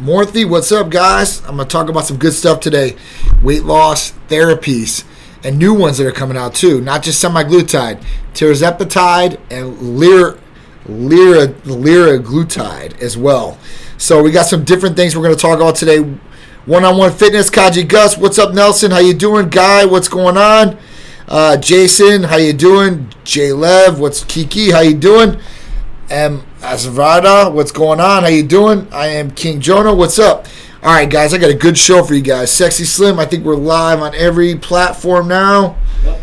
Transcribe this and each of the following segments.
Morthy, what's up, guys? I'm going to talk about some good stuff today. Weight loss therapies and new ones that are coming out too. Not just semaglutide, tirzepatide and lir, lira, liraglutide as well. So we got some different things we're going to talk about today. One-on-one fitness, Kaji Gus, what's up, Nelson? How you doing, Guy? What's going on? Uh, Jason, how you doing? J Lev, what's Kiki? How you doing? M. Azavada, what's going on? How you doing? I am King Jonah. What's up? All right, guys, I got a good show for you guys. Sexy Slim, I think we're live on every platform now. Yep.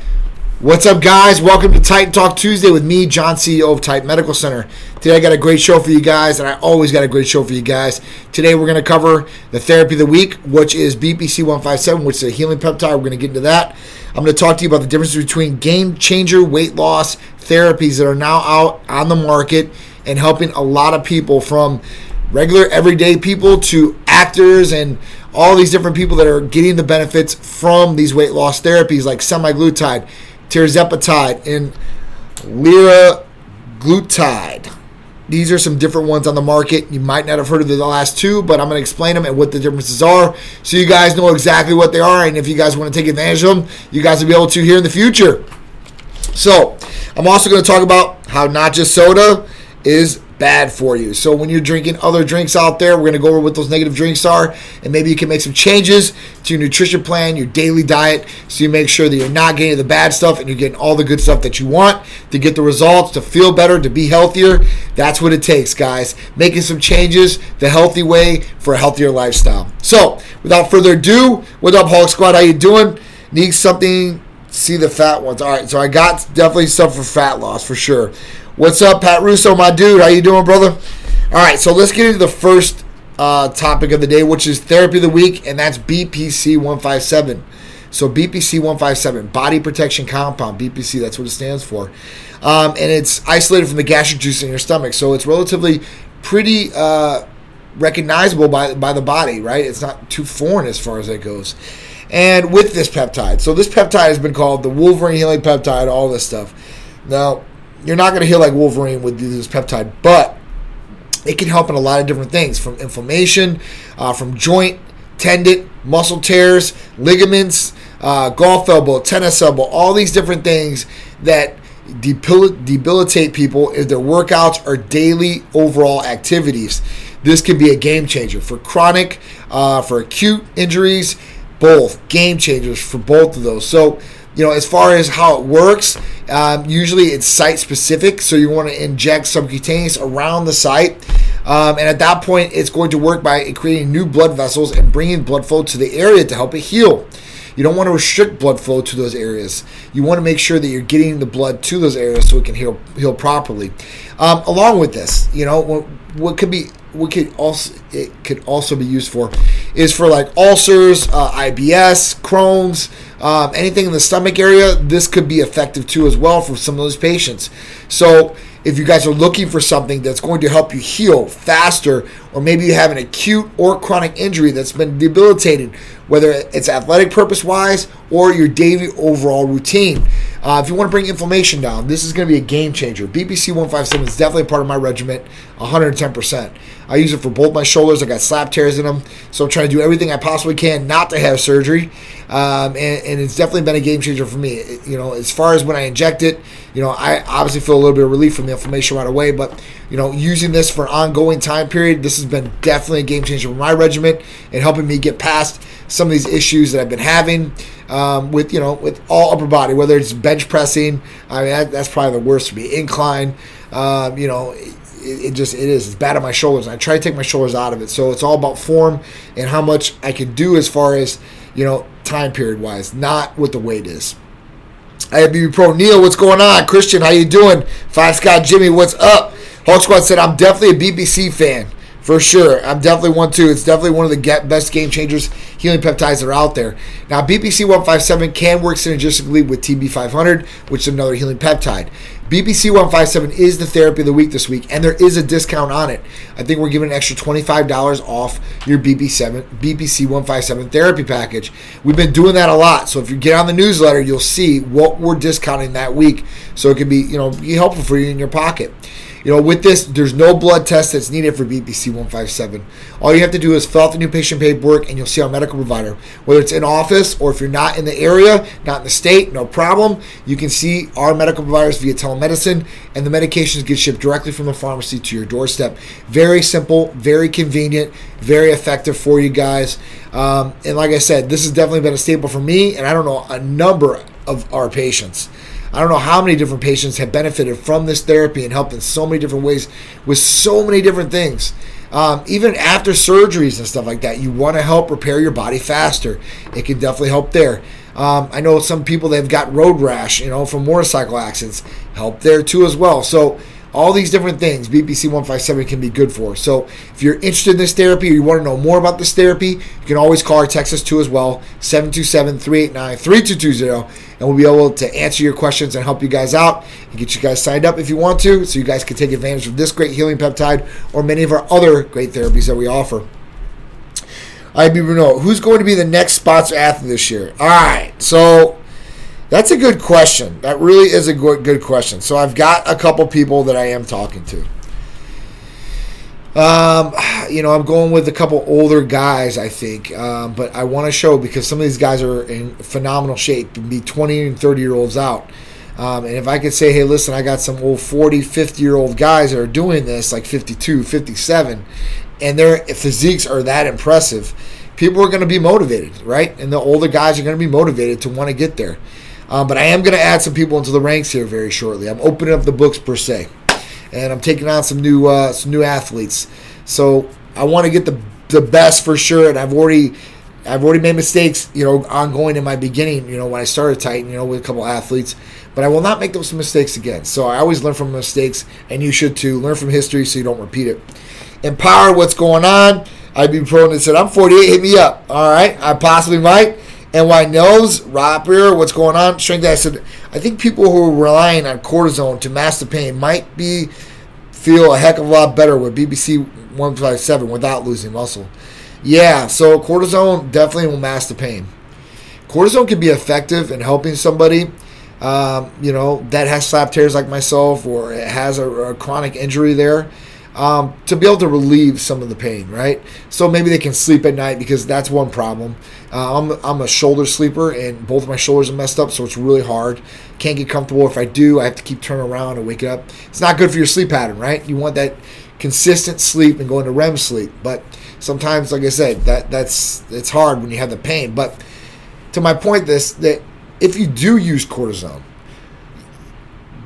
What's up, guys? Welcome to Titan Talk Tuesday with me, John, CEO of Titan Medical Center. Today, I got a great show for you guys, and I always got a great show for you guys. Today, we're going to cover the therapy of the week, which is BPC 157, which is a healing peptide. We're going to get into that. I'm going to talk to you about the difference between game changer weight loss therapies that are now out on the market and helping a lot of people from regular everyday people to actors and all these different people that are getting the benefits from these weight loss therapies like semaglutide, tirzepatide, and liraglutide. These are some different ones on the market. You might not have heard of the last two, but I'm going to explain them and what the differences are so you guys know exactly what they are. And if you guys want to take advantage of them, you guys will be able to here in the future. So, I'm also going to talk about how not just soda is bad for you. So when you're drinking other drinks out there, we're going to go over what those negative drinks are, and maybe you can make some changes to your nutrition plan, your daily diet, so you make sure that you're not getting the bad stuff and you're getting all the good stuff that you want to get the results, to feel better, to be healthier. That's what it takes, guys. Making some changes the healthy way for a healthier lifestyle. So without further ado, what up, Hulk Squad? How you doing? Need something? See the fat ones. All right, so I got definitely stuff for fat loss for sure. What's up, Pat Russo, my dude? How you doing, brother? All right, so let's get into the first uh, topic of the day, which is therapy of the week, and that's BPC 157. So BPC 157, body protection compound, BPC, that's what it stands for. Um, and it's isolated from the gastric juice in your stomach. So it's relatively pretty uh, recognizable by, by the body, right? It's not too foreign as far as that goes. And with this peptide, so this peptide has been called the Wolverine healing peptide, all this stuff. Now, you're not going to heal like Wolverine with this peptide, but it can help in a lot of different things from inflammation, uh, from joint, tendon, muscle tears, ligaments, uh, golf elbow, tennis elbow, all these different things that debil- debilitate people if their workouts are daily overall activities. This can be a game changer for chronic, uh, for acute injuries, both game changers for both of those. So, you know, as far as how it works, um, usually it's site specific, so you want to inject subcutaneous around the site. Um, and at that point, it's going to work by creating new blood vessels and bringing blood flow to the area to help it heal. You don't want to restrict blood flow to those areas. You want to make sure that you're getting the blood to those areas so it can heal heal properly. Um, along with this, you know, what, what could be what could also it could also be used for is for like ulcers, uh, IBS, Crohn's, um, anything in the stomach area. This could be effective too as well for some of those patients. So if you guys are looking for something that's going to help you heal faster, or maybe you have an acute or chronic injury that's been debilitated, whether it's athletic purpose wise or your daily overall routine. Uh, if you want to bring inflammation down, this is going to be a game changer. BPC 157 is definitely part of my regimen, 110%. I use it for both my shoulders. I got slap tears in them, so I'm trying to do everything I possibly can not to have surgery. Um, and, and, it's definitely been a game changer for me. It, you know, as far as when I inject it, you know, I obviously feel a little bit of relief from the inflammation right away. But you know, using this for an ongoing time period, this has been definitely a game changer for my regimen and helping me get past some of these issues that I've been having um, with you know with all upper body, whether it's bench pressing. I mean, that, that's probably the worst for me. Incline, um, you know. It, it just it is it's bad on my shoulders. I try to take my shoulders out of it, so it's all about form and how much I can do as far as you know time period wise, not what the weight is. IFBB Pro Neil, what's going on? Christian, how you doing? Five Scott Jimmy, what's up? Hawk Squad said I'm definitely a BPC fan. For sure. I'm definitely one too. It's definitely one of the best game changers healing peptides that are out there. Now, BPC 157 can work synergistically with TB500, which is another healing peptide. BPC 157 is the therapy of the week this week, and there is a discount on it. I think we're giving an extra $25 off your BP7, BPC 157 therapy package. We've been doing that a lot. So if you get on the newsletter, you'll see what we're discounting that week. So it can be, you know, be helpful for you in your pocket. You know, with this, there's no blood test that's needed for BPC 157. All you have to do is fill out the new patient paperwork and you'll see our medical provider. Whether it's in office or if you're not in the area, not in the state, no problem. You can see our medical providers via telemedicine and the medications get shipped directly from the pharmacy to your doorstep. Very simple, very convenient, very effective for you guys. Um, and like I said, this has definitely been a staple for me, and I don't know a number of our patients. I don't know how many different patients have benefited from this therapy and helped in so many different ways with so many different things. Um, even after surgeries and stuff like that, you want to help repair your body faster. It can definitely help there. Um, I know some people that have got road rash, you know, from motorcycle accidents, help there too as well. So all these different things BPC 157 can be good for. So if you're interested in this therapy or you want to know more about this therapy, you can always call our Texas 2 as well, 727-389-3220, and we'll be able to answer your questions and help you guys out and get you guys signed up if you want to so you guys can take advantage of this great healing peptide or many of our other great therapies that we offer. Right, Bruno, who's going to be the next sponsor athlete this year? All right, so that's a good question. That really is a good question. So I've got a couple people that I am talking to. Um, you know, I'm going with a couple older guys, I think, um, but I want to show because some of these guys are in phenomenal shape and be 20 and 30 year olds out. Um, and if I could say, hey, listen, I got some old 40, 50 year old guys that are doing this, like 52, 57, and their physiques are that impressive, people are going to be motivated, right? And the older guys are going to be motivated to want to get there. Um, but I am going to add some people into the ranks here very shortly. I'm opening up the books per se, and I'm taking on some new uh, some new athletes. So I want to get the the best for sure. And I've already I've already made mistakes, you know, ongoing in my beginning. You know, when I started Titan, you know, with a couple athletes. But I will not make those mistakes again. So I always learn from mistakes, and you should too. Learn from history so you don't repeat it. Empower what's going on. I'd be prone to say, I'm 48, hit me up. All right, I possibly might. NY knows, Ropier, what's going on? Strength I said, I think people who are relying on cortisone to mask the pain might be feel a heck of a lot better with BPC 157 without losing muscle. Yeah, so cortisone definitely will mask the pain. Cortisone can be effective in helping somebody, um, you know, that has slap tears like myself or has a, a chronic injury there um, to be able to relieve some of the pain, right? So maybe they can sleep at night because that's one problem. Uh, I'm, I'm a shoulder sleeper and both of my shoulders are messed up, so it's really hard. Can't get comfortable. If I do, I have to keep turning around and wake up. It's not good for your sleep pattern, right? You want that consistent sleep and going to REM sleep, but sometimes, like I said, that that's it's hard when you have the pain. But to my point, this that if you do use cortisone,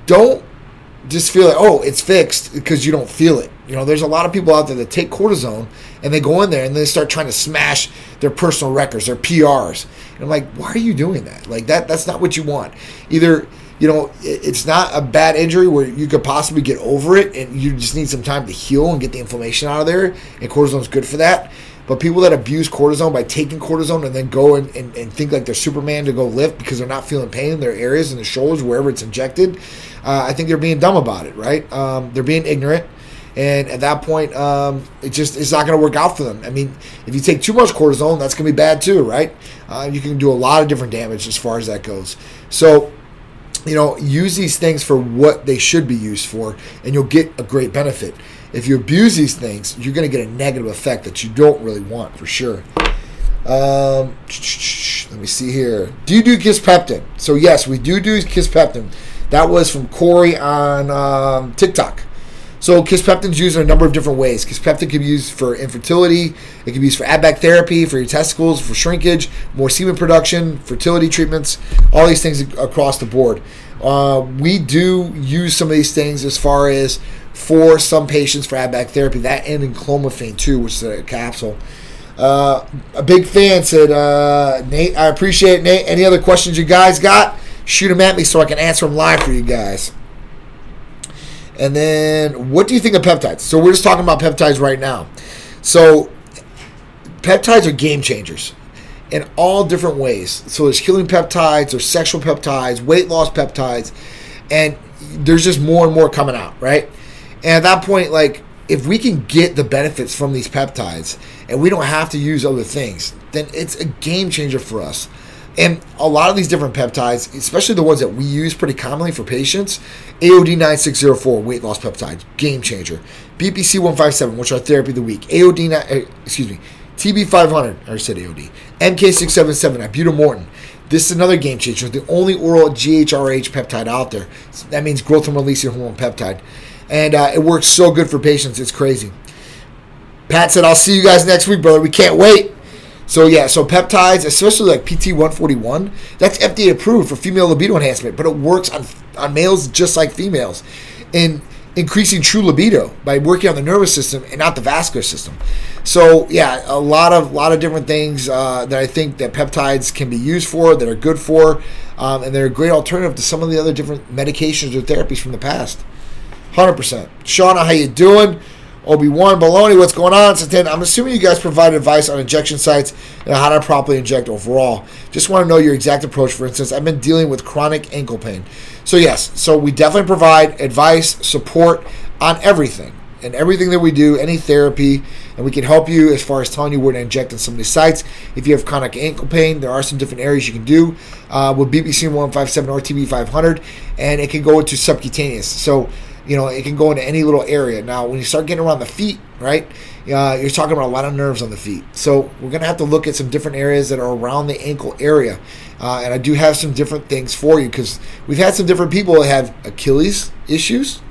don't just feel like oh it's fixed because you don't feel it you know, there's a lot of people out there that take cortisone and they go in there and they start trying to smash their personal records, their PRs. And I'm like, why are you doing that? Like that that's not what you want. Either you know, it's not a bad injury where you could possibly get over it and you just need some time to heal and get the inflammation out of there. And cortisone's good for that. But people that abuse cortisone by taking cortisone and then go and, and, and, think like they're Superman to go lift because they're not feeling pain in their areas in the shoulders, wherever it's injected, uh, I think they're being dumb about it, right? Um, they're being ignorant. And at that point, um, it just it's not going to work out for them. I mean, if you take too much cortisone, that's going to be bad too, right? Uh, you can do a lot of different damage as far as that goes. So, you know, use these things for what they should be used for, and you'll get a great benefit. If you abuse these things, you're going to get a negative effect that you don't really want for sure. Um, let me see here. Do you do kisspeptin? So yes, we do do kisspeptin. That was from Corey on um, TikTok. So kisspeptin is used in a number of different ways. Kisspeptin can be used for infertility. It can be used for add-back therapy, for your testicles, for shrinkage, more semen production, fertility treatments, all these things across the board. Uh, we do use some of these things as far as for some patients for add-back therapy. That and enclomiphene too, which is a capsule. Uh, a big fan said, uh, Nate, I appreciate it, Nate. Any other questions you guys got? Shoot them at me so I can answer them live for you guys. And then, what do you think of peptides? So we're just talking about peptides right now. So peptides are game changers in all different ways. So there's healing peptides, there's sexual peptides, weight loss peptides, and there's just more and more coming out, right? And at that point, like if we can get the benefits from these peptides and we don't have to use other things, then it's a game changer for us. And a lot of these different peptides, especially the ones that we use pretty commonly for patients, AOD 9604 weight loss peptide, game changer. BPC 157, which are therapy of the week. AOD9, eh, excuse me, TB 500, I said AOD. MK 677, ibutamoren. This is another game changer. The only oral GHRH peptide out there. That means growth hormone releasing hormone peptide. And uh, it works so good for patients. It's crazy. Pat said, I'll see you guys next week, brother. We can't wait. So yeah, so peptides, especially like PT one forty one, that's FDA approved for female libido enhancement, but it works on on males just like females, in increasing true libido by working on the nervous system and not the vascular system. So yeah, a lot of lot of different things uh, that I think that peptides can be used for that are good for, um, and they're a great alternative to some of the other different medications or therapies from the past. Hundred percent. Shauna, how you doing? Obi Wan Baloney, what's going on? Satan, I'm assuming you guys provide advice on injection sites and how to properly inject overall. Just want to know your exact approach. For instance, I've been dealing with chronic ankle pain. So, yes, so we definitely provide advice, support on everything and everything that we do, any therapy, and we can help you as far as telling you where to inject in some of these sites. If you have chronic ankle pain, there are some different areas you can do uh, with BPC 157 or TB 500, and it can go into subcutaneous. So, you know, it can go into any little area. Now, when you start getting around the feet, right, uh, you're talking about a lot of nerves on the feet. So we're going to have to look at some different areas that are around the ankle area. Uh, and I do have some different things for you because we've had some different people that have Achilles issues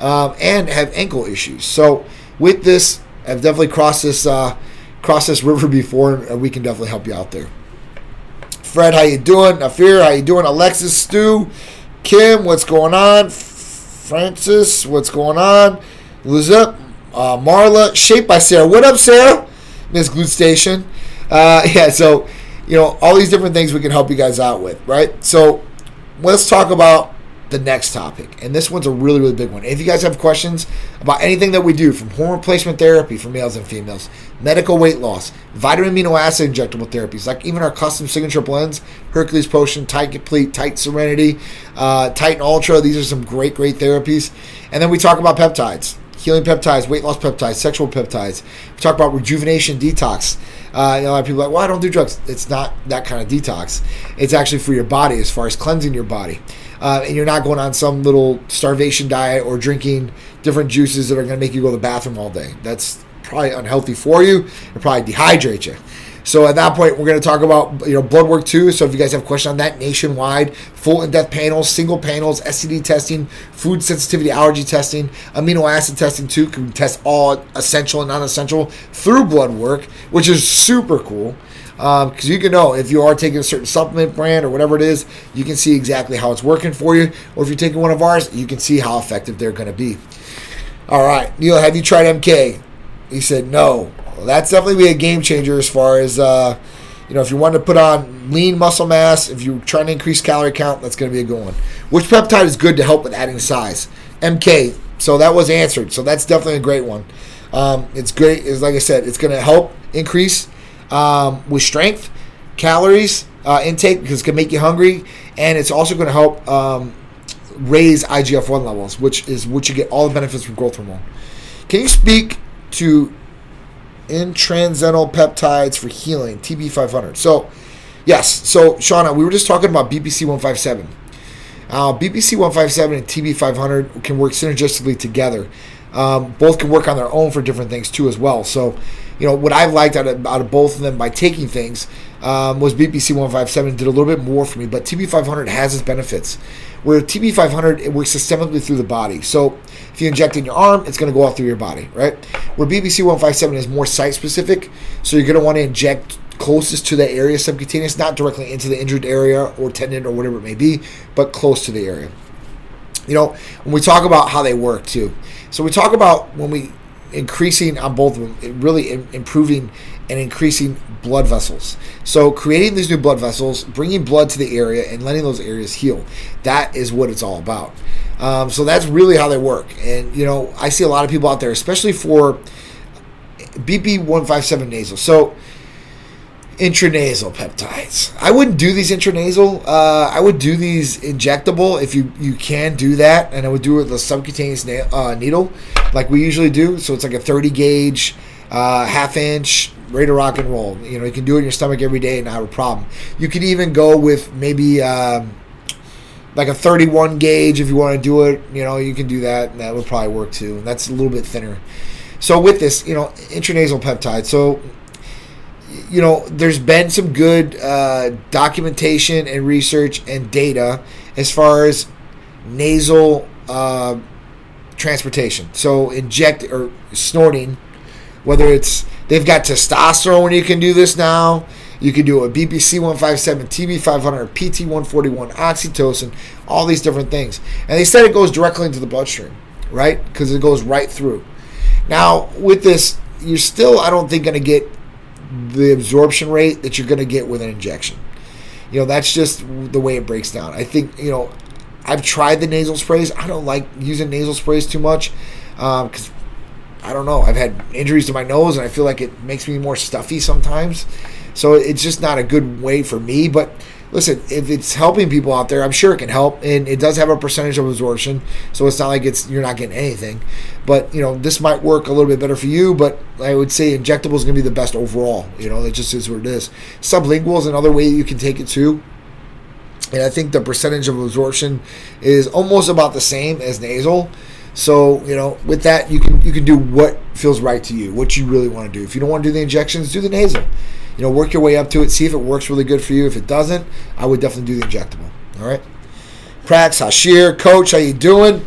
um, and have ankle issues. So with this, I've definitely crossed this uh, crossed this river before, and we can definitely help you out there. Fred, how you doing? Afir, how you doing? Alexis, Stu, Kim, what's going on? Francis, what's going on? Lizup, uh, Marla, shaped by Sarah. What up, Sarah? Miss Glute Station. Uh, yeah, so, you know, all these different things we can help you guys out with, right? So, let's talk about the next topic. And this one's a really, really big one. If you guys have questions about anything that we do, from hormone replacement therapy for males and females, medical weight loss, vitamin amino acid injectable therapies, like even our custom signature blends, Hercules Potion, Titan Complete, Titan Serenity, uh, Titan Ultra. These are some great, great therapies. And then we talk about peptides. Healing peptides, weight loss peptides, sexual peptides. We talk about rejuvenation detox. Uh, a lot of people are like, well, I don't do drugs. It's not that kind of detox. It's actually for your body as far as cleansing your body uh, and you're not going on some little starvation diet or drinking different juices that are going to make you go to the bathroom all day. That's probably unhealthy for you and probably dehydrate you. So at that point, we're going to talk about you know blood work too. So if you guys have questions on that, nationwide, full in-depth panels, single panels, STD testing, food sensitivity, allergy testing, amino acid testing too. Can test all essential and non-essential through blood work, which is super cool because um, you can know if you are taking a certain supplement brand or whatever it is, you can see exactly how it's working for you. Or if you're taking one of ours, you can see how effective they're going to be. All right, Neil, have you tried MK? He said no. Well, that's definitely be a game changer as far as uh, you know. If you want to put on lean muscle mass, if you're trying to increase calorie count, that's going to be a good one. Which peptide is good to help with adding size? MK. So that was answered. So that's definitely a great one. Um, it's great. Is like I said, it's going to help increase um, with strength, calories uh, intake because it can make you hungry, and it's also going to help um, raise IGF 1 levels, which is which you get all the benefits from growth hormone. Can you speak to intranscendental peptides for healing, TB500? So, yes. So, Shauna, we were just talking about BPC 157. Uh, BPC 157 and TB 500 can work synergistically together. Um, both can work on their own for different things too, as well. So, you know, what I've liked out of, out of both of them by taking things um, was BPC 157 did a little bit more for me, but TB 500 has its benefits. Where TB 500 it works systemically through the body. So if you inject in your arm, it's going to go out through your body, right? Where BPC 157 is more site specific, so you're going to want to inject closest to that area subcutaneous, not directly into the injured area or tendon or whatever it may be, but close to the area. You know, when we talk about how they work too. So we talk about when we increasing on both of them, really improving and increasing blood vessels. So creating these new blood vessels, bringing blood to the area, and letting those areas heal. That is what it's all about. Um, so that's really how they work. And you know, I see a lot of people out there, especially for BP one five seven nasal. So intranasal peptides. I wouldn't do these intranasal. Uh, I would do these injectable if you you can do that, and I would do it with a subcutaneous na- uh, needle, like we usually do. So it's like a 30 gauge, uh, half inch, ready to rock and roll. You know, you can do it in your stomach every day and not have a problem. You could even go with maybe um, like a 31 gauge if you want to do it. You know, you can do that, and that would probably work too. And that's a little bit thinner. So with this, you know, intranasal peptide. So you know, there's been some good uh, documentation and research and data as far as nasal uh, transportation. So inject or snorting, whether it's they've got testosterone, you can do this now. You can do a BPC 157, TB 500, PT 141, oxytocin, all these different things. And they said it goes directly into the bloodstream, right? Because it goes right through. Now, with this, you're still, I don't think, going to get the absorption rate that you're going to get with an injection. You know, that's just the way it breaks down. I think, you know, I've tried the nasal sprays. I don't like using nasal sprays too much because um, I don't know. I've had injuries to my nose and I feel like it makes me more stuffy sometimes. So it's just not a good way for me. But listen, if it's helping people out there, I'm sure it can help, and it does have a percentage of absorption, so it's not like it's you're not getting anything. But you know, this might work a little bit better for you. But I would say injectable is going to be the best overall. You know, that just is what it is. Sublingual is another way you can take it too. And I think the percentage of absorption is almost about the same as nasal. So you know, with that, you can you can do what feels right to you, what you really want to do. If you don't want to do the injections, do the nasal you know, work your way up to it, see if it works really good for you. If it doesn't, I would definitely do the injectable. All right. Prax, Hashir, Coach, how you doing?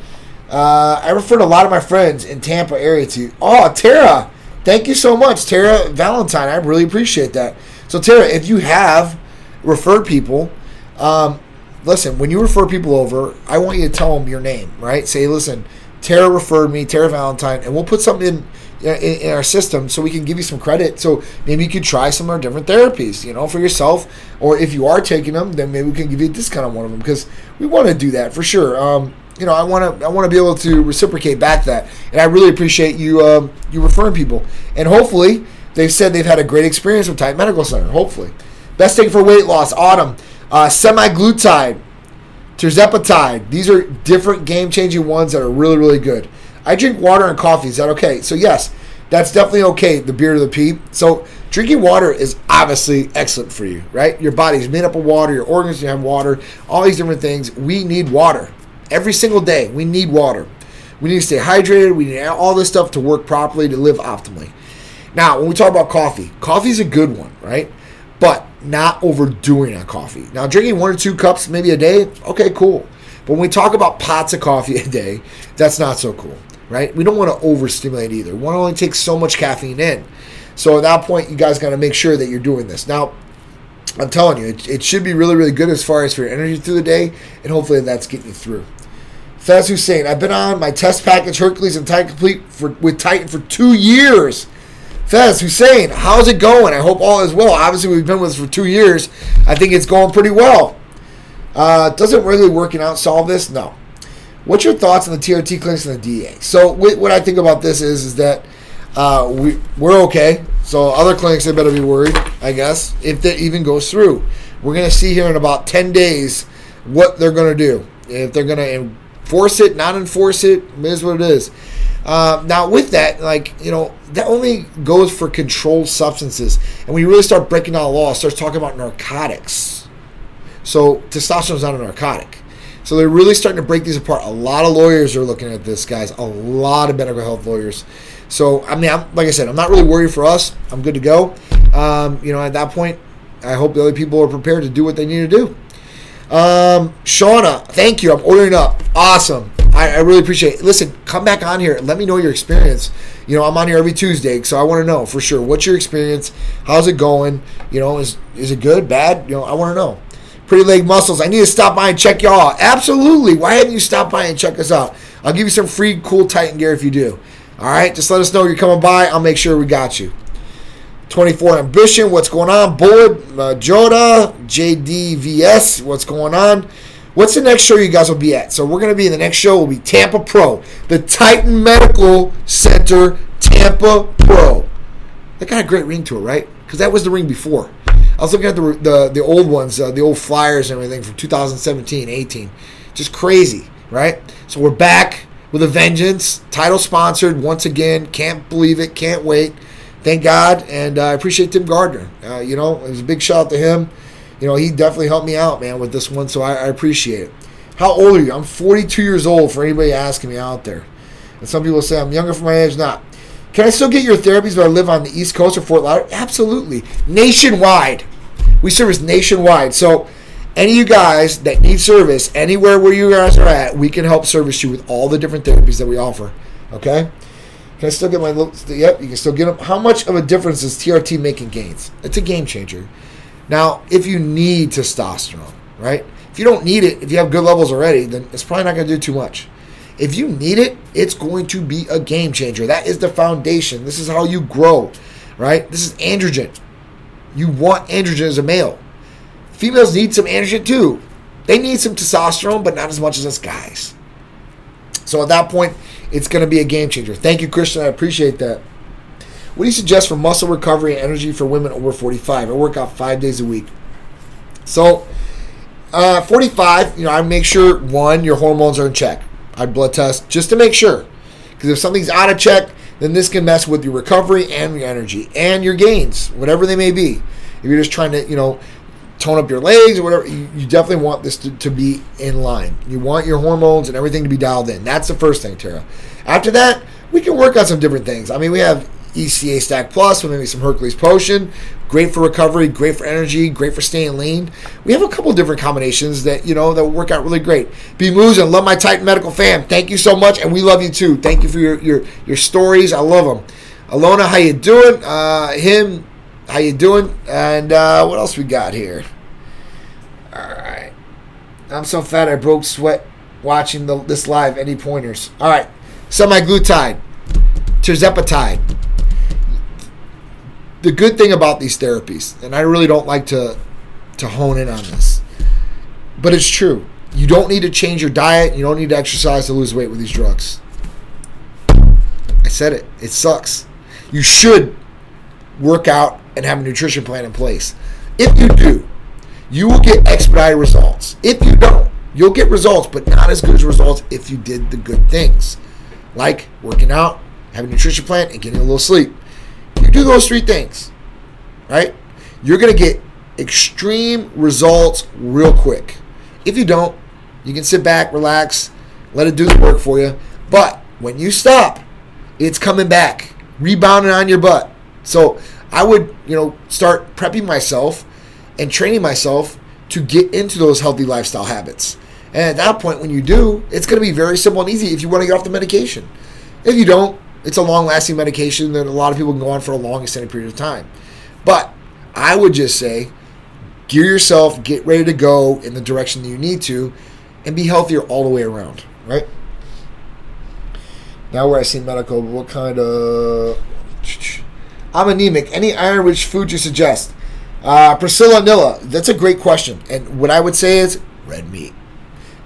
Uh, I referred a lot of my friends in Tampa area to you. Oh, Tara, thank you so much, Tara Valentine. I really appreciate that. So, Tara, if you have referred people, um, listen, when you refer people over, I want you to tell them your name, right? Say, listen, Tara referred me, Tara Valentine, and we'll put something in in, in, our system so we can give you some credit. So maybe you could try some of our different therapies, you know, for yourself. Or if you are taking them, then maybe we can give you a discount on one of them because we want to do that for sure. Um, you know, I want to I want to be able to reciprocate back that, and I really appreciate you um, you referring people, and hopefully they've said they've had a great experience with Titan Medical Center. Hopefully, best thing for weight loss, autumn, uh, semaglutide, tirzepatide. These are different game changing ones that are really really good. I drink water and coffee. Is that okay? So yes, that's definitely okay. The beer to the pee. So drinking water is obviously excellent for you, right? Your body's made up of water. Your organs have water. All these different things. We need water every single day. We need water. We need to stay hydrated. We need all this stuff to work properly to live optimally. Now, when we talk about coffee, coffee is a good one, right? But not overdoing on coffee. Now, drinking one or two cups maybe a day, okay, cool. But when we talk about pots of coffee a day, that's not so cool right? We don't want to overstimulate either. One only takes so much caffeine in. So at that point, you guys got to make sure that you're doing this. Now, I'm telling you, it, it, should be really, really good as far as for your energy through the day, and hopefully that's getting you through. Faz Hussein, I've been on my test package Hercules and Titan Complete for, with Titan for two years. Fez Hussein, how's it going? I hope all is well. Obviously, we've been with for two years. I think it's going pretty well. Uh, does it really working out solve this? No. What's your thoughts on the TRT clinics and the DA? So what I think about this is is that uh, we we're okay. So other clinics they better be worried, I guess, if that even goes through. We're gonna see here in about ten days what they're gonna do. If they're gonna enforce it, not enforce it, it is what it is. Uh, now, with that, like you know, that only goes for controlled substances, and when you really start breaking down the law, starts talking about narcotics. So testosterone is not a narcotic. So they're really starting to break these apart. A lot of lawyers are looking at this, guys. A lot of medical health lawyers. So I mean, I'm, like I said, I'm not really worried for us. I'm good to go. Um, you know, at that point, I hope the other people are prepared to do what they need to do. Um, Shauna, thank you. I'm ordering up. Awesome. I, I, really appreciate it. Listen, come back on here. Let me know your experience. You know, I'm on here every Tuesday, so I want to know for sure. What's your experience? How's it going? You know, is is it good, bad? You know, I want to know. Pretty Leg Muscles. I need to stop by and check y'all out. Absolutely. Why haven't you stopped by and check us out? I'll give you some free cool Titan gear if you do. All right, just let us know you're coming by. I'll make sure we got you. 24 Ambition, what's going on? Bullet, uh, Joda, JDVS, what's going on? What's the next show you guys will be at? So we're going to be in the next show will be Tampa Pro, the Titan Medical Center Tampa Pro. That got a great ring to it, right? Because that was the ring before. I was looking at the the, the old ones, uh, the old flyers and everything from 2017, 18. Just crazy, right? So we're back with a vengeance. Title sponsored once again. Can't believe it. Can't wait. thank God, and uh, I appreciate Tim Gardner. Uh, you know, it was a big shout out to him. You know, he definitely helped me out, man, with this one, so I, I appreciate it. How old are you? I'm 42 years old. For anybody asking me out there, and some people say I'm younger for my age. Not. Can I still get your therapies if I live on the East Coast or Fort Lauderdale? Absolutely. Nationwide. We service nationwide. So, any of you guys that need service anywhere where you guys are at, we can help service you with all the different therapies that we offer. Okay? Can I still get my little? Yep, you can still get them. How much of a difference is TRT making gains? It's a game changer. Now, if you need testosterone, right? If you don't need it, if you have good levels already, then it's probably not going to do too much. If you need it, it's going to be a game changer. That is the foundation. This is how you grow, right? This is androgen. You want androgen as a male. Females need some androgen too. They need some testosterone, but not as much as us guys. So at that point, it's going to be a game changer. Thank you, Christian. I appreciate that. What do you suggest for muscle recovery and energy for women over 45? I work out five days a week. So, uh, 45, you know, I make sure one, your hormones are in check. I'd blood test just to make sure. Because if something's out of check, then this can mess with your recovery and your energy and your gains, whatever they may be. If you're just trying to, you know, tone up your legs or whatever, you, definitely want this to, to be in line. You want your hormones and everything to be dialed in. That's the first thing, Tara. After that, we can work on some different things. I mean, we have ECA Stack Plus maybe some Hercules Potion. Great for recovery, great for energy, great for staying lean. We have a couple different combinations that you know that work out really great. Be Moves and love my Titan Medical fam. Thank you so much, and we love you too. Thank you for your your, your stories. I love them. Alona, how you doing? Uh, him, how you doing? And uh, what else we got here? All right. I'm so fat I broke sweat watching the, this live. Any pointers? All right. Semaglutide, tirzepatide the good thing about these therapies, and I really don't like to to hone in on this, but it's true. You don't need to change your diet. You don't need to exercise to lose weight with these drugs. I said it. It sucks. You should work out and have a nutrition plan in place. If you do, you will get expedited results. If you don't, you'll get results, but not as good as results if you did the good things, like working out, having a nutrition plan, and getting a little sleep you do those three things, right, you're going to get extreme results real quick. If you don't, you can sit back, relax, let it do the work for you. But when you stop, it's coming back, rebounding on your butt. So I would, you know, start prepping myself and training myself to get into those healthy lifestyle habits. And at that point, when you do, it's going to be very simple and easy if you want to get off the medication. If you don't, it's a long lasting medication that a lot of people can go on for a long extended period of time. But I would just say gear yourself, get ready to go in the direction that you need to, and be healthier all the way around, right? Now, where I see medical, what kind of. I'm anemic. Any iron rich food you suggest? Uh, Priscilla Nilla, that's a great question. And what I would say is red meat.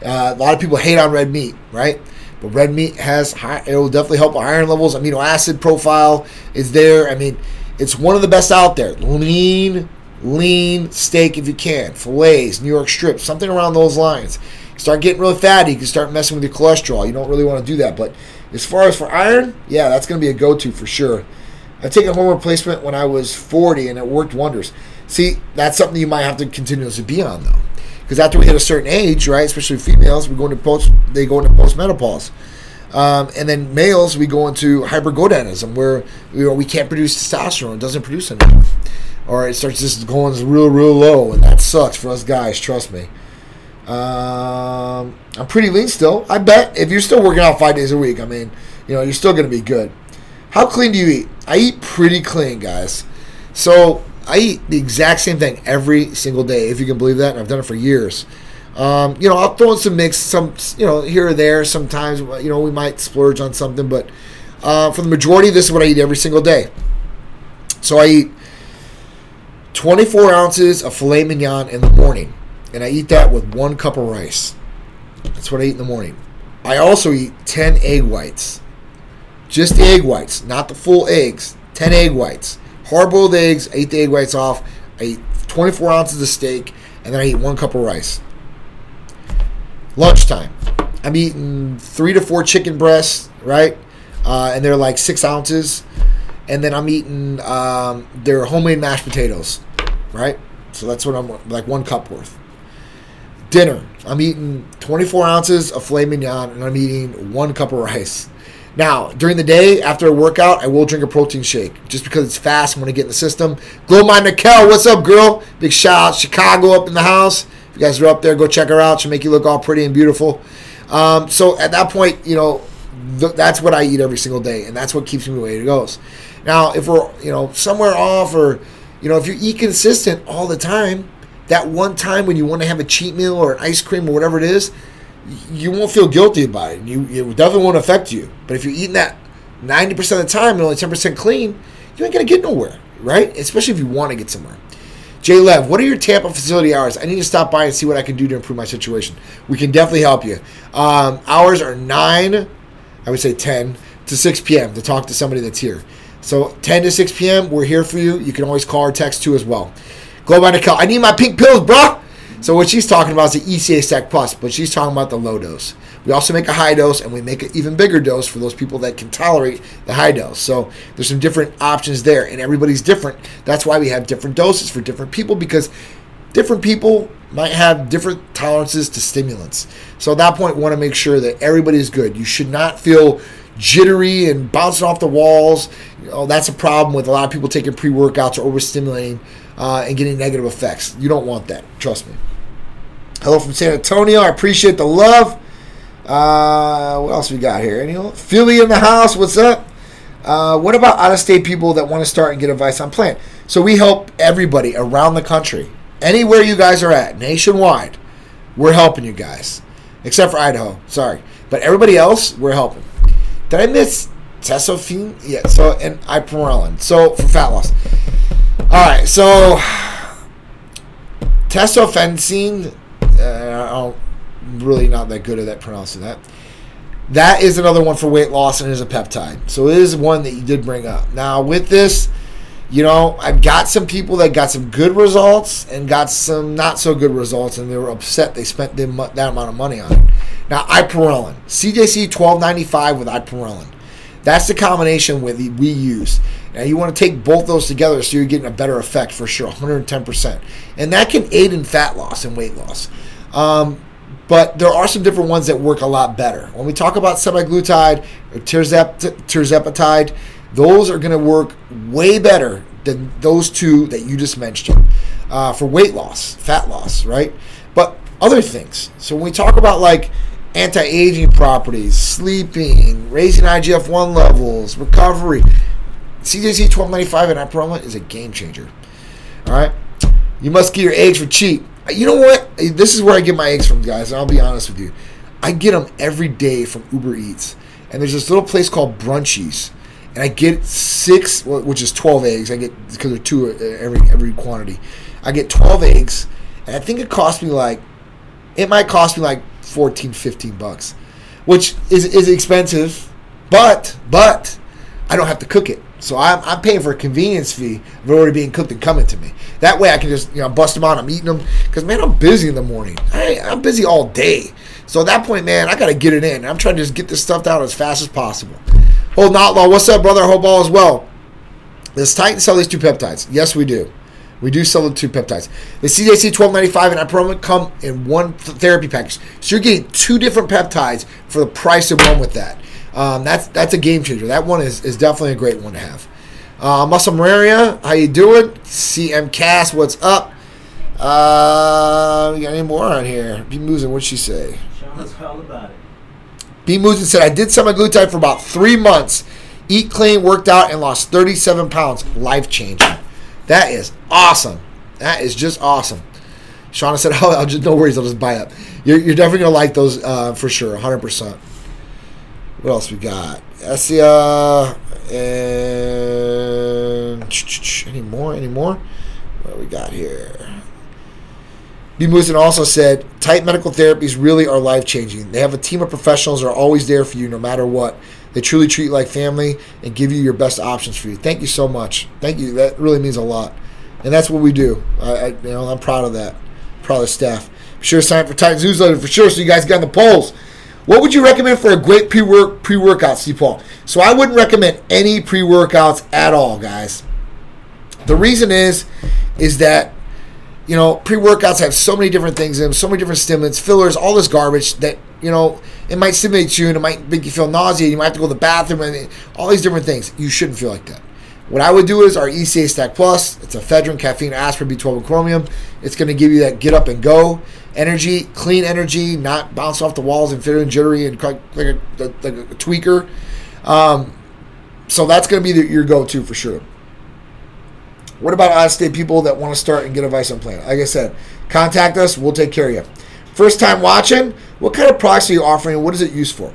Uh, a lot of people hate on red meat, right? But red meat has high, it will definitely help with iron levels. Amino acid profile is there. I mean, it's one of the best out there. Lean, lean steak if you can, fillets, New York strips, something around those lines. start getting really fatty, you can start messing with your cholesterol. You don't really want to do that. But as far as for iron, yeah, that's going to be a go-to for sure. I take a hormone replacement when I was 40, and it worked wonders. See, that's something you might have to continuously be on though because after we hit a certain age, right, especially females, we go into post they go into postmenopause. Um, and then males, we go into hypergonadism, where you know we can't produce testosterone; it doesn't produce enough, or it starts just going real, real low, and that sucks for us guys. Trust me. Um, I'm pretty lean still. I bet if you're still working out five days a week, I mean, you know, you're still going to be good. How clean do you eat? I eat pretty clean, guys. So I eat the exact same thing every single day, if you can believe that. And I've done it for years. Um, you know, I'll throw in some mix, some you know, here or there. Sometimes, you know, we might splurge on something, but uh, for the majority, this is what I eat every single day. So I eat 24 ounces of filet mignon in the morning, and I eat that with one cup of rice. That's what I eat in the morning. I also eat 10 egg whites, just egg whites, not the full eggs. 10 egg whites hard boiled eggs. I eat the egg whites off. I eat 24 ounces of steak, and then I eat one cup of rice. Lunchtime, I'm eating three to four chicken breasts, right? Uh, and they're like six ounces. and then I'm eating um, their homemade mashed potatoes, right? So that's what I'm like one cup worth. Dinner, I'm eating 24 ounces of filet mignon, and I'm eating one cup of rice. Now, during the day after a workout, I will drink a protein shake just because it's fast. I want to get in the system. Glow My Nickel, what's up, girl? Big shout out, Chicago up in the house. If you guys are up there, go check her out. She'll make you look all pretty and beautiful. Um, so at that point, you know, th- that's what I eat every single day, and that's what keeps me the way it goes. Now, if we're you know somewhere off, or you know, if you eat consistent all the time, that one time when you want to have a cheat meal or an ice cream or whatever it is, you won't feel guilty about it. You it definitely won't affect you. But if you're eating that ninety percent of the time and only ten percent clean, you ain't gonna get nowhere, right? Especially if you want to get somewhere. Jay Lev, what are your Tampa facility hours? I need to stop by and see what I can do to improve my situation. We can definitely help you. Um, hours are 9, I would say 10 to 6 p.m. to talk to somebody that's here. So 10 to 6 p.m., we're here for you. You can always call or text too as well. Go by Nicole. I need my pink pills, bro. So what she's talking about is the ECA Stack Plus, but she's talking about the low dose. We also make a high dose, and we make an even bigger dose for those people that can tolerate the high dose. So there's some different options there, and everybody's different. That's why we have different doses for different people because different people might have different tolerances to stimulants. So at that point, we want to make sure that everybody's good. You should not feel jittery and bouncing off the walls. You know, that's a problem with a lot of people taking pre workouts or overstimulating uh, and getting negative effects. You don't want that. Trust me. Hello from San Antonio. I appreciate the love. Uh, what else we got here? Any Philly in the house? What's up? Uh, what about out of state people that want to start and get advice on plant? So we help everybody around the country, anywhere you guys are at, nationwide. We're helping you guys, except for Idaho. Sorry, but everybody else, we're helping. Did I miss Tesofine? Yeah. So and Ipamorelin. So for fat loss. All right. So tesofensine uh, I'm really not that good at that pronouncing that. That is another one for weight loss and is a peptide. So it is one that you did bring up. Now with this, you know, I've got some people that got some good results and got some not so good results, and they were upset they spent that amount of money on it. Now, Ipamorelin, CJC 1295 with Ipamorelin. That's the combination with we use. Now you want to take both those together so you're getting a better effect for sure, 110%. And that can aid in fat loss and weight loss. Um, but there are some different ones that work a lot better. When we talk about semaglutide or tirzepatide, those are going to work way better than those two that you just mentioned uh, for weight loss, fat loss, right? But other things. So when we talk about like anti-aging properties, sleeping, raising IGF-1 levels, recovery, CJC 1295 and Ipamorelin is a game changer. All right, you must get your eggs for cheap. You know what? This is where I get my eggs from, guys. and I'll be honest with you. I get them every day from Uber Eats, and there's this little place called Brunchies, and I get six, which is 12 eggs. I get because they're two uh, every every quantity. I get 12 eggs, and I think it cost me like, it might cost me like 14, 15 bucks, which is is expensive, but but I don't have to cook it. So I'm, I'm paying for a convenience fee of already being cooked and coming to me. That way I can just you know bust them out. I'm eating them because man, I'm busy in the morning. I, I'm busy all day. So at that point, man, I got to get it in. I'm trying to just get this stuff down as fast as possible. Hold Outlaw, what's up, brother? Hope all is well. Does Titan sell these two peptides? Yes, we do. We do sell the two peptides. The CJC 1295 and Ipamorelin come in one therapy package. So you're getting two different peptides for the price of one with that. Um, that's that's a game changer. That one is, is definitely a great one to have. Uh, Muscle Maria, how you doing? CM Cass, what's up? Uh, we got any more on here? B Musin, what'd she say? Sean's all about it. B Musin said, I did semaglutide for about three months. Eat clean, worked out, and lost 37 pounds. Life changing. That is awesome. That is just awesome. Shauna said, "Oh, I'll just no worries. I'll just buy up. You're, you're definitely gonna like those uh, for sure, 100." percent What else we got? Essia and any more? Any more? What we got here? B. Also said, "Tight medical therapies really are life changing. They have a team of professionals that are always there for you, no matter what. They truly treat you like family and give you your best options for you. Thank you so much. Thank you. That really means a lot, and that's what we do. I, I you know, I'm proud of that. Proud of the staff. Be sure to sign up for Titans newsletter for sure, so you guys get on the polls. What would you recommend for a great pre-work pre-workout, Steve Paul? So I wouldn't recommend any pre-workouts at all, guys. The reason is, is that you know pre-workouts have so many different things in them, so many different stimulants, fillers, all this garbage that you know it might stimulate you and it might make you feel nauseated. You might have to go to the bathroom and all these different things. You shouldn't feel like that. What I would do is our ECA Stack Plus. It's ephedrine, caffeine, aspirin, B12, and chromium. It's going to give you that get up and go energy, clean energy, not bounce off the walls and fit in jittery and like a, like a tweaker. Um, so that's going to be the, your go-to for sure. What about out of state people that want to start and get advice on plant? Like I said, contact us. We'll take care of you. First time watching, what kind of products are you offering what is it used for?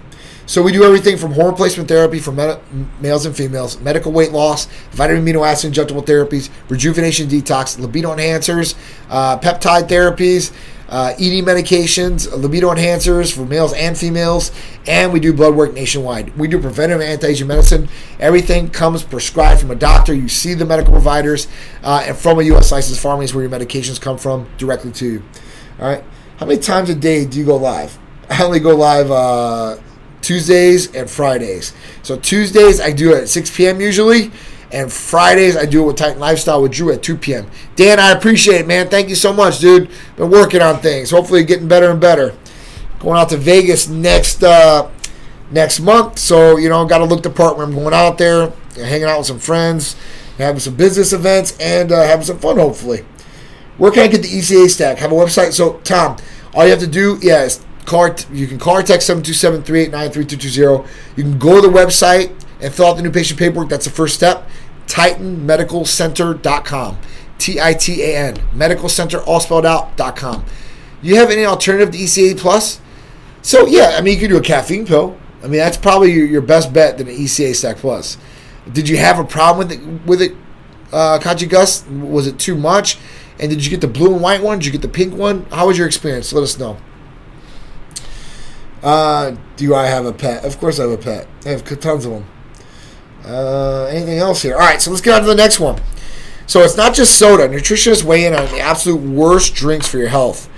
So we do everything from hormone replacement therapy for med- males and females, medical weight loss, vitamin amino acid injectable therapies, rejuvenation detox, libido enhancers, uh, peptide therapies, uh, ED medications, libido enhancers for males and females, and we do blood work nationwide. We do preventive anti-aging medicine. Everything comes prescribed from a doctor. You see the medical providers, uh, and from a U.S. licensed pharmacy is where your medications come from directly to you. All right. How many times a day do you go live? I only go live uh, Tuesdays and Fridays. So Tuesdays I do it at 6 p.m. usually, and Fridays I do it with Titan Lifestyle with Drew at 2 p.m. Dan, I appreciate it, man. Thank you so much, dude. Been working on things. Hopefully getting better and better. Going out to Vegas next uh, next month, so you know, got to look the part where I'm going out there, hanging out with some friends, having some business events, and uh, having some fun. Hopefully, where can I get the ECA stack? Have a website. So Tom, all you have to do, yeah, is car. You can call or text 727-389-3220. You can go to the website and fill out the new patient paperwork. That's the first step. TitanMedicalCenter.com. T-I-T-A-N. Medical Center, all spelled out, .com. You have any alternative to ECA Plus? So, yeah, I mean, you can do a caffeine pill. I mean, that's probably your, your best bet than an ECA Stack Plus. Did you have a problem with it, with it uh, Kaji Gus? Was it too much? And did you get the blue and white one? Did you get the pink one? How was your experience? Let us know. Uh, do I have a pet? Of course I have a pet. I have tons of them. Uh, anything else here? All right, so let's get on to the next one. So it's not just soda. Nutritionists weigh in on the absolute worst drinks for your health.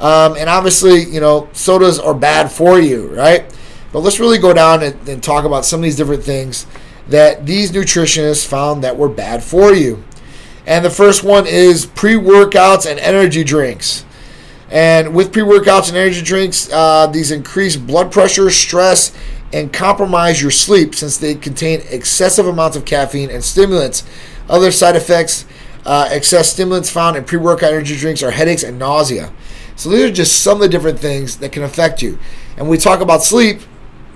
Um, and obviously, you know, sodas are bad for you, right? But let's really go down and, and talk about some of these different things that these nutritionists found that were bad for you. And the first one is pre workouts and energy drinks. And with pre workouts and energy drinks, uh, these increase blood pressure, stress, and compromise your sleep since they contain excessive amounts of caffeine and stimulants. Other side effects uh, excess stimulants found in pre workout energy drinks are headaches and nausea. So, these are just some of the different things that can affect you. And we talk about sleep,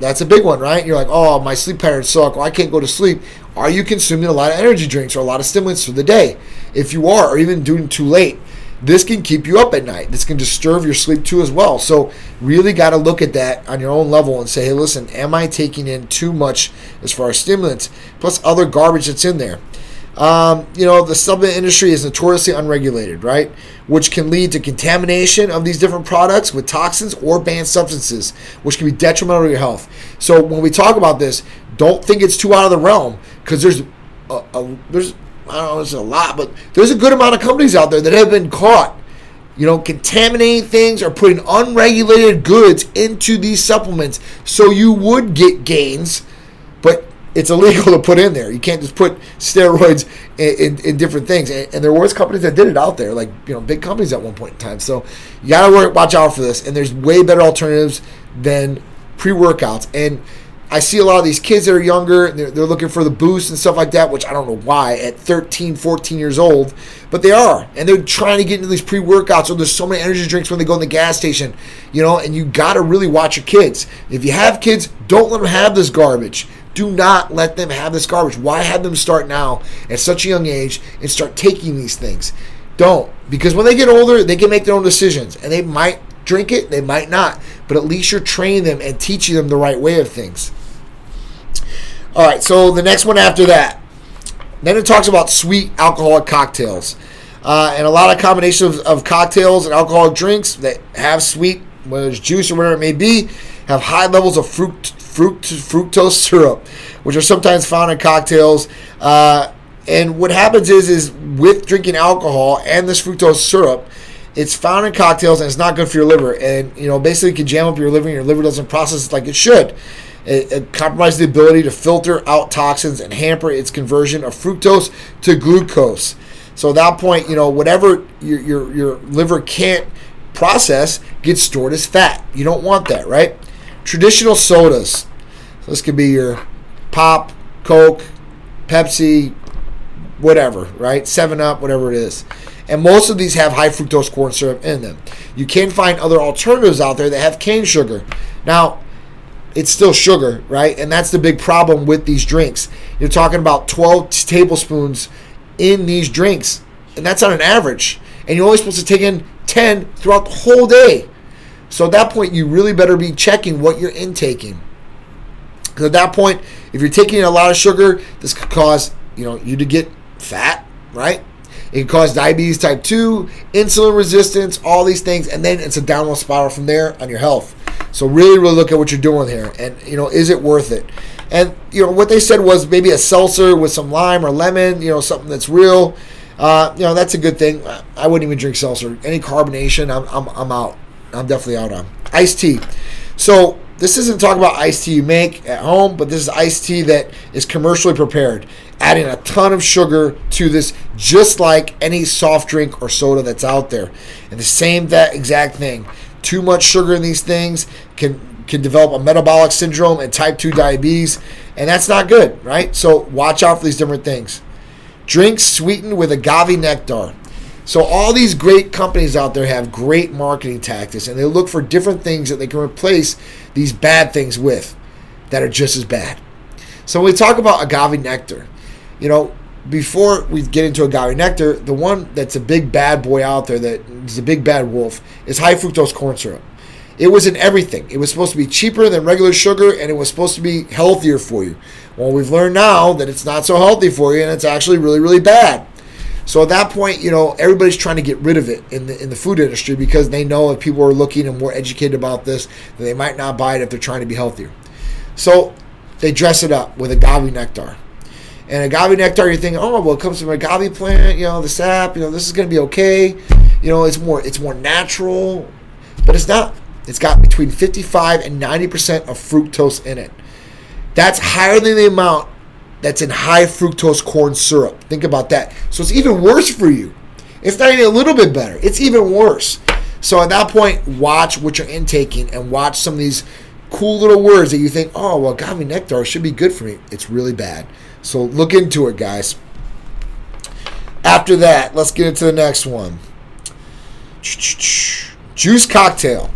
that's a big one, right? You're like, oh, my sleep patterns suck. Well, I can't go to sleep. Are you consuming a lot of energy drinks or a lot of stimulants for the day? If you are, or even doing too late, this can keep you up at night. This can disturb your sleep too as well. So really got to look at that on your own level and say, hey, listen, am I taking in too much as far as stimulants plus other garbage that's in there? Um, you know, the supplement industry is notoriously unregulated, right? Which can lead to contamination of these different products with toxins or banned substances, which can be detrimental to your health. So when we talk about this, don't think it's too out of the realm because there's a, a, there's I don't know, it's a lot, but there's a good amount of companies out there that have been caught, you know, contaminating things or putting unregulated goods into these supplements so you would get gains, but it's illegal to put in there. You can't just put steroids in, in, in different things. And, and, there was companies that did it out there, like, you know, big companies at one point in time. So you got to watch out for this. And there's way better alternatives than pre workouts. And I see a lot of these kids that are younger, they're, they're, looking for the boost and stuff like that, which I don't know why at 13, 14 years old, but they are. And they're trying to get into these pre workouts, or there's so many energy drinks when they go in the gas station, you know, and you got to really watch your kids. If you have kids, don't let them have this garbage. Do not let them have this garbage. Why have them start now at such a young age and start taking these things? Don't. Because when they get older, they can make their own decisions and they might drink it, they might not. But at least you're training them and teaching them the right way of things. All right, so the next one after that. Then it talks about sweet alcoholic cocktails. Uh, and a lot of combinations of, of, cocktails and alcoholic drinks that have sweet, whether it's juice or whatever it may be, have high levels of fructose syrup, which are sometimes found in cocktails. Uh, and what happens is, is with drinking alcohol and this fructose syrup, it's found in cocktails and it's not good for your liver. And you know, basically, it can jam up your liver, and your liver doesn't process it like it should. It, it compromises the ability to filter out toxins and hamper its conversion of fructose to glucose. So at that point, you know, whatever your your, your liver can't process gets stored as fat. You don't want that, right? Traditional sodas. So this could be your pop, Coke, Pepsi, whatever, right? 7 Up, whatever it is. And most of these have high fructose corn syrup in them. You can find other alternatives out there that have cane sugar. Now, it's still sugar, right? And that's the big problem with these drinks. You're talking about 12 tablespoons in these drinks, and that's on an average. And you're only supposed to take in 10 throughout the whole day. So at that point, you really better be checking what you're intaking. Because at that point, if you're taking a lot of sugar, this could cause you know you to get fat, right? It can cause diabetes type 2, insulin resistance, all these things, and then it's a downward spiral from there on your health. So really, really look at what you're doing here, and you know, is it worth it? And you know, what they said was maybe a seltzer with some lime or lemon, you know, something that's real. Uh, you know, that's a good thing. I wouldn't even drink seltzer. Any carbonation, I'm, I'm, I'm out. I'm definitely out on. Iced tea. So this isn't talking about iced tea you make at home, but this is iced tea that is commercially prepared, adding a ton of sugar to this, just like any soft drink or soda that's out there. And the same that exact thing. Too much sugar in these things can can develop a metabolic syndrome and type 2 diabetes, and that's not good, right? So watch out for these different things. Drinks sweetened with agave nectar. So all these great companies out there have great marketing tactics and they look for different things that they can replace these bad things with that are just as bad. So when we talk about agave nectar, you know, before we get into agave nectar, the one that's a big bad boy out there that is a big bad wolf is high fructose corn syrup. It was in everything. It was supposed to be cheaper than regular sugar and it was supposed to be healthier for you. Well, we've learned now that it's not so healthy for you and it's actually really, really bad. So at that point, you know, everybody's trying to get rid of it in the in the food industry because they know if people are looking and more educated about this, that they might not buy it if they're trying to be healthier. So they dress it up with agave nectar. And agave nectar, you're thinking, oh, well, it comes from agave plant, you know, the sap, you know, this is to be okay. You know, it's more it's more natural, but it's not. It's got between 55 and 90% of fructose in it. That's higher than the amount that's in high fructose corn syrup. Think about that. So it's even worse for you. It's not even a little bit better. It's even worse. So at that point, watch what you're intaking and watch some of these cool little words that you think, oh, well, agave nectar should be good for me. It's really bad. So look into it, guys. After that, let's get into the next one. Juice cocktail.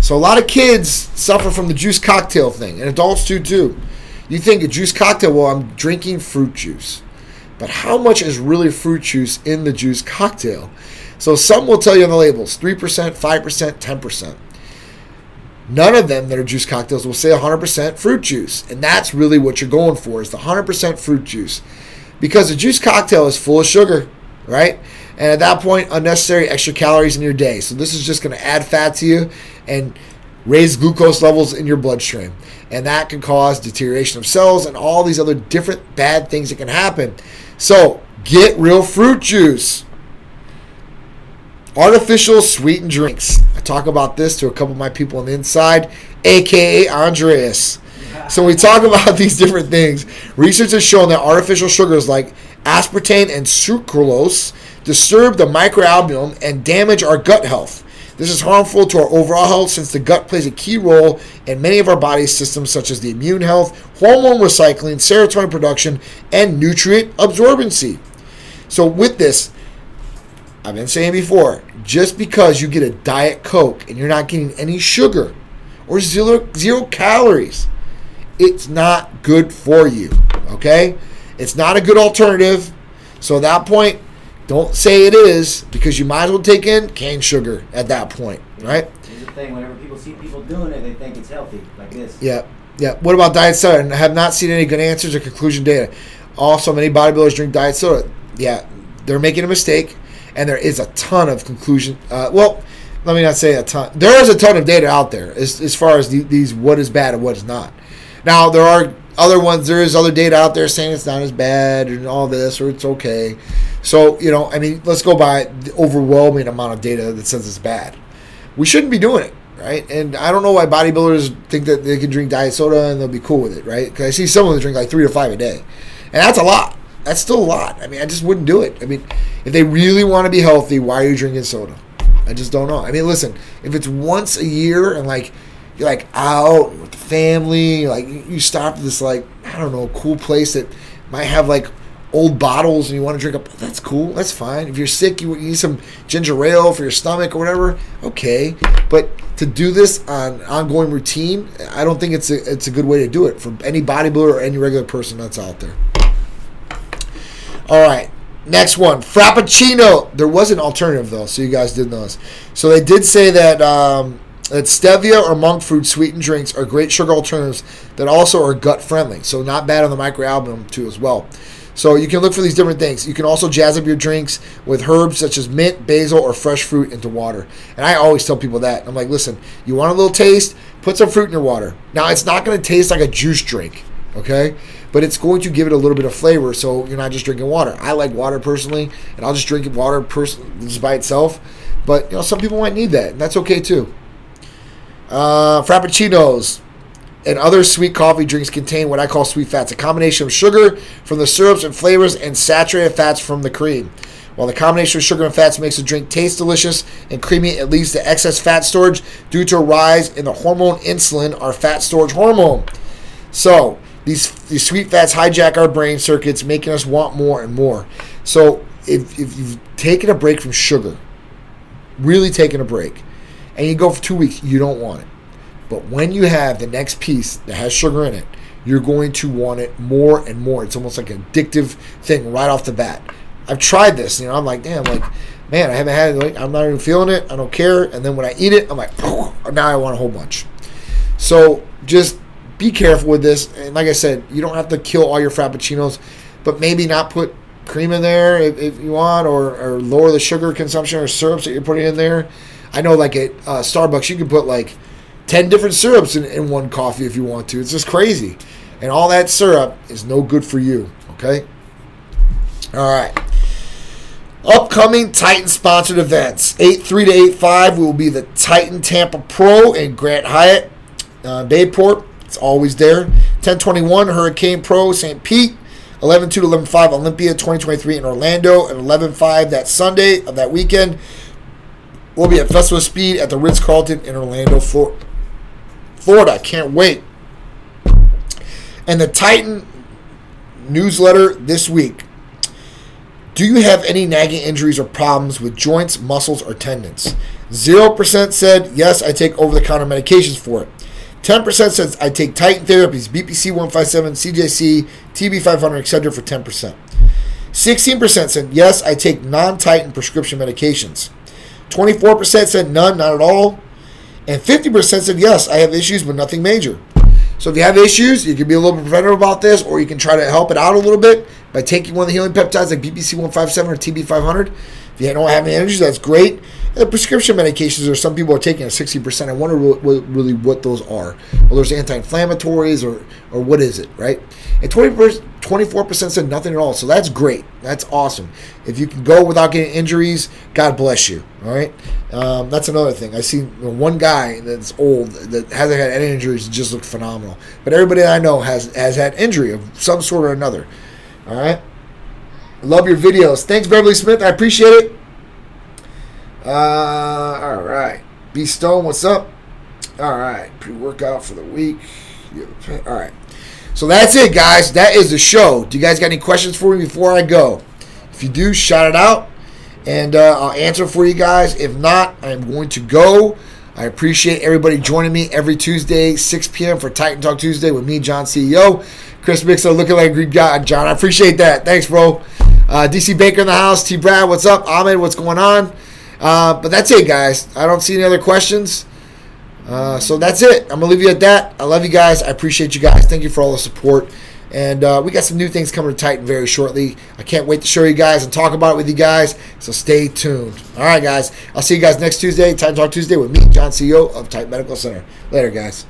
So a lot of kids suffer from the juice cocktail thing, and adults do too. You think a juice cocktail, well, I'm drinking fruit juice. But how much is really fruit juice in the juice cocktail? So some will tell you on the labels 3%, 5%, 10%. None of them that are juice cocktails will say 100% fruit juice. And that's really what you're going for is the 100% fruit juice. Because a juice cocktail is full of sugar, right? And at that point, unnecessary extra calories in your day. So this is just going to add fat to you and raise glucose levels in your bloodstream and that can cause deterioration of cells and all these other different bad things that can happen. So, get real fruit juice. Artificial sweetened drinks. I talk about this to a couple of my people on the inside, aka Andreas. So we talk about these different things. Research has shown that artificial sugars like aspartame and sucralose disturb the microbiome and damage our gut health. This is harmful to our overall health since the gut plays a key role in many of our body's systems, such as the immune health, hormone recycling, serotonin production, and nutrient absorbency. So, with this, I've been saying before, just because you get a Diet Coke and you're not getting any sugar or zero, zero calories, it's not good for you. Okay? It's not a good alternative. So, at that point, don't say it is because you might as well take in cane sugar at that point, right? Here's the thing: whenever people see people doing it, they think it's healthy, like this. Yeah, yeah. What about diet soda? And I have not seen any good answers or conclusion data. Also, many bodybuilders drink diet soda. Yeah, they're making a mistake, and there is a ton of conclusion. Uh, well, let me not say a ton. There is a ton of data out there as, as far as the, these what is bad and what is not. Now there are other ones, there is other data out there saying it's not as bad and all this, or it's okay. So, you know, I mean, let's go by the overwhelming amount of data that says it's bad. We shouldn't be doing it, right? And I don't know why bodybuilders think that they can drink diet soda and they'll be cool with it, right? Because I see someone that drink like three to five a day. And that's a lot. That's still a lot. I mean, I just wouldn't do it. I mean, if they really want to be healthy, why are you drinking soda? I just don't know. I mean, listen, if it's once a year and like you're like out with the family, like you stop at this like I don't know cool place that might have like old bottles and you want to drink up. That's cool. That's fine. If you're sick, you need some ginger ale for your stomach or whatever. Okay, but to do this on ongoing routine, I don't think it's a it's a good way to do it for any bodybuilder or any regular person that's out there. All right. Next one, Frappuccino. There was an alternative though, so you guys did know this. So they did say that um, that stevia or monk fruit sweetened drinks are great sugar alternatives that also are gut friendly. So not bad on the microalbumin too as well. So you can look for these different things. You can also jazz up your drinks with herbs such as mint, basil, or fresh fruit into water. And I always tell people that. I'm like, listen, you want a little taste? Put some fruit in your water. Now it's not going to taste like a juice drink, okay? But it's going to give it a little bit of flavor, so you're not just drinking water. I like water personally, and I'll just drink water just by itself. But you know, some people might need that, and that's okay too. Uh, frappuccinos and other sweet coffee drinks contain what I call sweet fats, a combination of sugar from the syrups and flavors and saturated fats from the cream. While the combination of sugar and fats makes the drink taste delicious and creamy, it leads to excess fat storage due to a rise in the hormone insulin, our fat storage hormone. So, these, these sweet fats hijack our brain circuits, making us want more and more. So, if, if you've taken a break from sugar, really taken a break, and you go for two weeks, you don't want it. But when you have the next piece that has sugar in it, you're going to want it more and more. It's almost like an addictive thing right off the bat. I've tried this, you know, I'm like, damn, like, man, I haven't had it, like, I'm not even feeling it. I don't care. And then when I eat it, I'm like, oh, now I want a whole bunch. So just be careful with this. And like I said, you don't have to kill all your frappuccinos, but maybe not put cream in there if, if you want, or, or lower the sugar consumption or syrups that you're putting in there. I know, like at uh, Starbucks, you can put like 10 different syrups in, in one coffee if you want to. It's just crazy. And all that syrup is no good for you, okay? All right. Upcoming Titan sponsored events 8 3 to 8 5 will be the Titan Tampa Pro in Grand Hyatt, uh, Bayport. It's always there. 1021 Hurricane Pro St. Pete. 11 2 to 11 5 Olympia 2023 in Orlando. And 11 5 that Sunday of that weekend. We'll be at Festival of Speed at the Ritz Carlton in Orlando, Florida. Florida. Can't wait. And the Titan newsletter this week. Do you have any nagging injuries or problems with joints, muscles, or tendons? 0% said, yes, I take over the counter medications for it. 10% says, I take Titan therapies, BPC 157, CJC, TB 500, etc. for 10%. 16% said, yes, I take non Titan prescription medications. 24% said, none, not at all. And 50% said, yes, I have issues, but nothing major. So if you have issues, you can be a little bit preventative about this, or you can try to help it out a little bit by taking one of the healing peptides like BPC 157 or TB 500. If you don't have any issues, that's great. And the prescription medications, or some people are taking at 60%. I wonder really what those are. Well, there's anti-inflammatories, or or what is it, right? And 20 24% said nothing at all. So that's great. That's awesome. If you can go without getting injuries, God bless you. All right. Um, that's another thing. I see one guy that's old that hasn't had any injuries just looked phenomenal. But everybody I know has has had injury of some sort or another. All right. Love your videos. Thanks, Beverly Smith. I appreciate it. Uh, all right. B Stone, what's up? All right. Pre workout for the week. All right. So that's it, guys. That is the show. Do you guys got any questions for me before I go? If you do, shout it out, and uh, I'll answer for you guys. If not, I'm going to go. I appreciate everybody joining me every Tuesday, 6 p.m. for Titan Talk Tuesday with me, John CEO. Chris Mixer looking like Greek guy. John, I appreciate that. Thanks, bro. Uh, DC Baker in the house. T. Brad, what's up? Ahmed, what's going on? Uh, but that's it, guys. I don't see any other questions. Uh, so that's it. I'm gonna leave you at that. I love you guys. I appreciate you guys. Thank you for all the support. And uh, we got some new things coming to Titan very shortly. I can't wait to show you guys and talk about it with you guys. So stay tuned. All right, guys. I'll see you guys next Tuesday, Titan Talk Tuesday with me, John CEO of Titan Medical Center. Later, guys.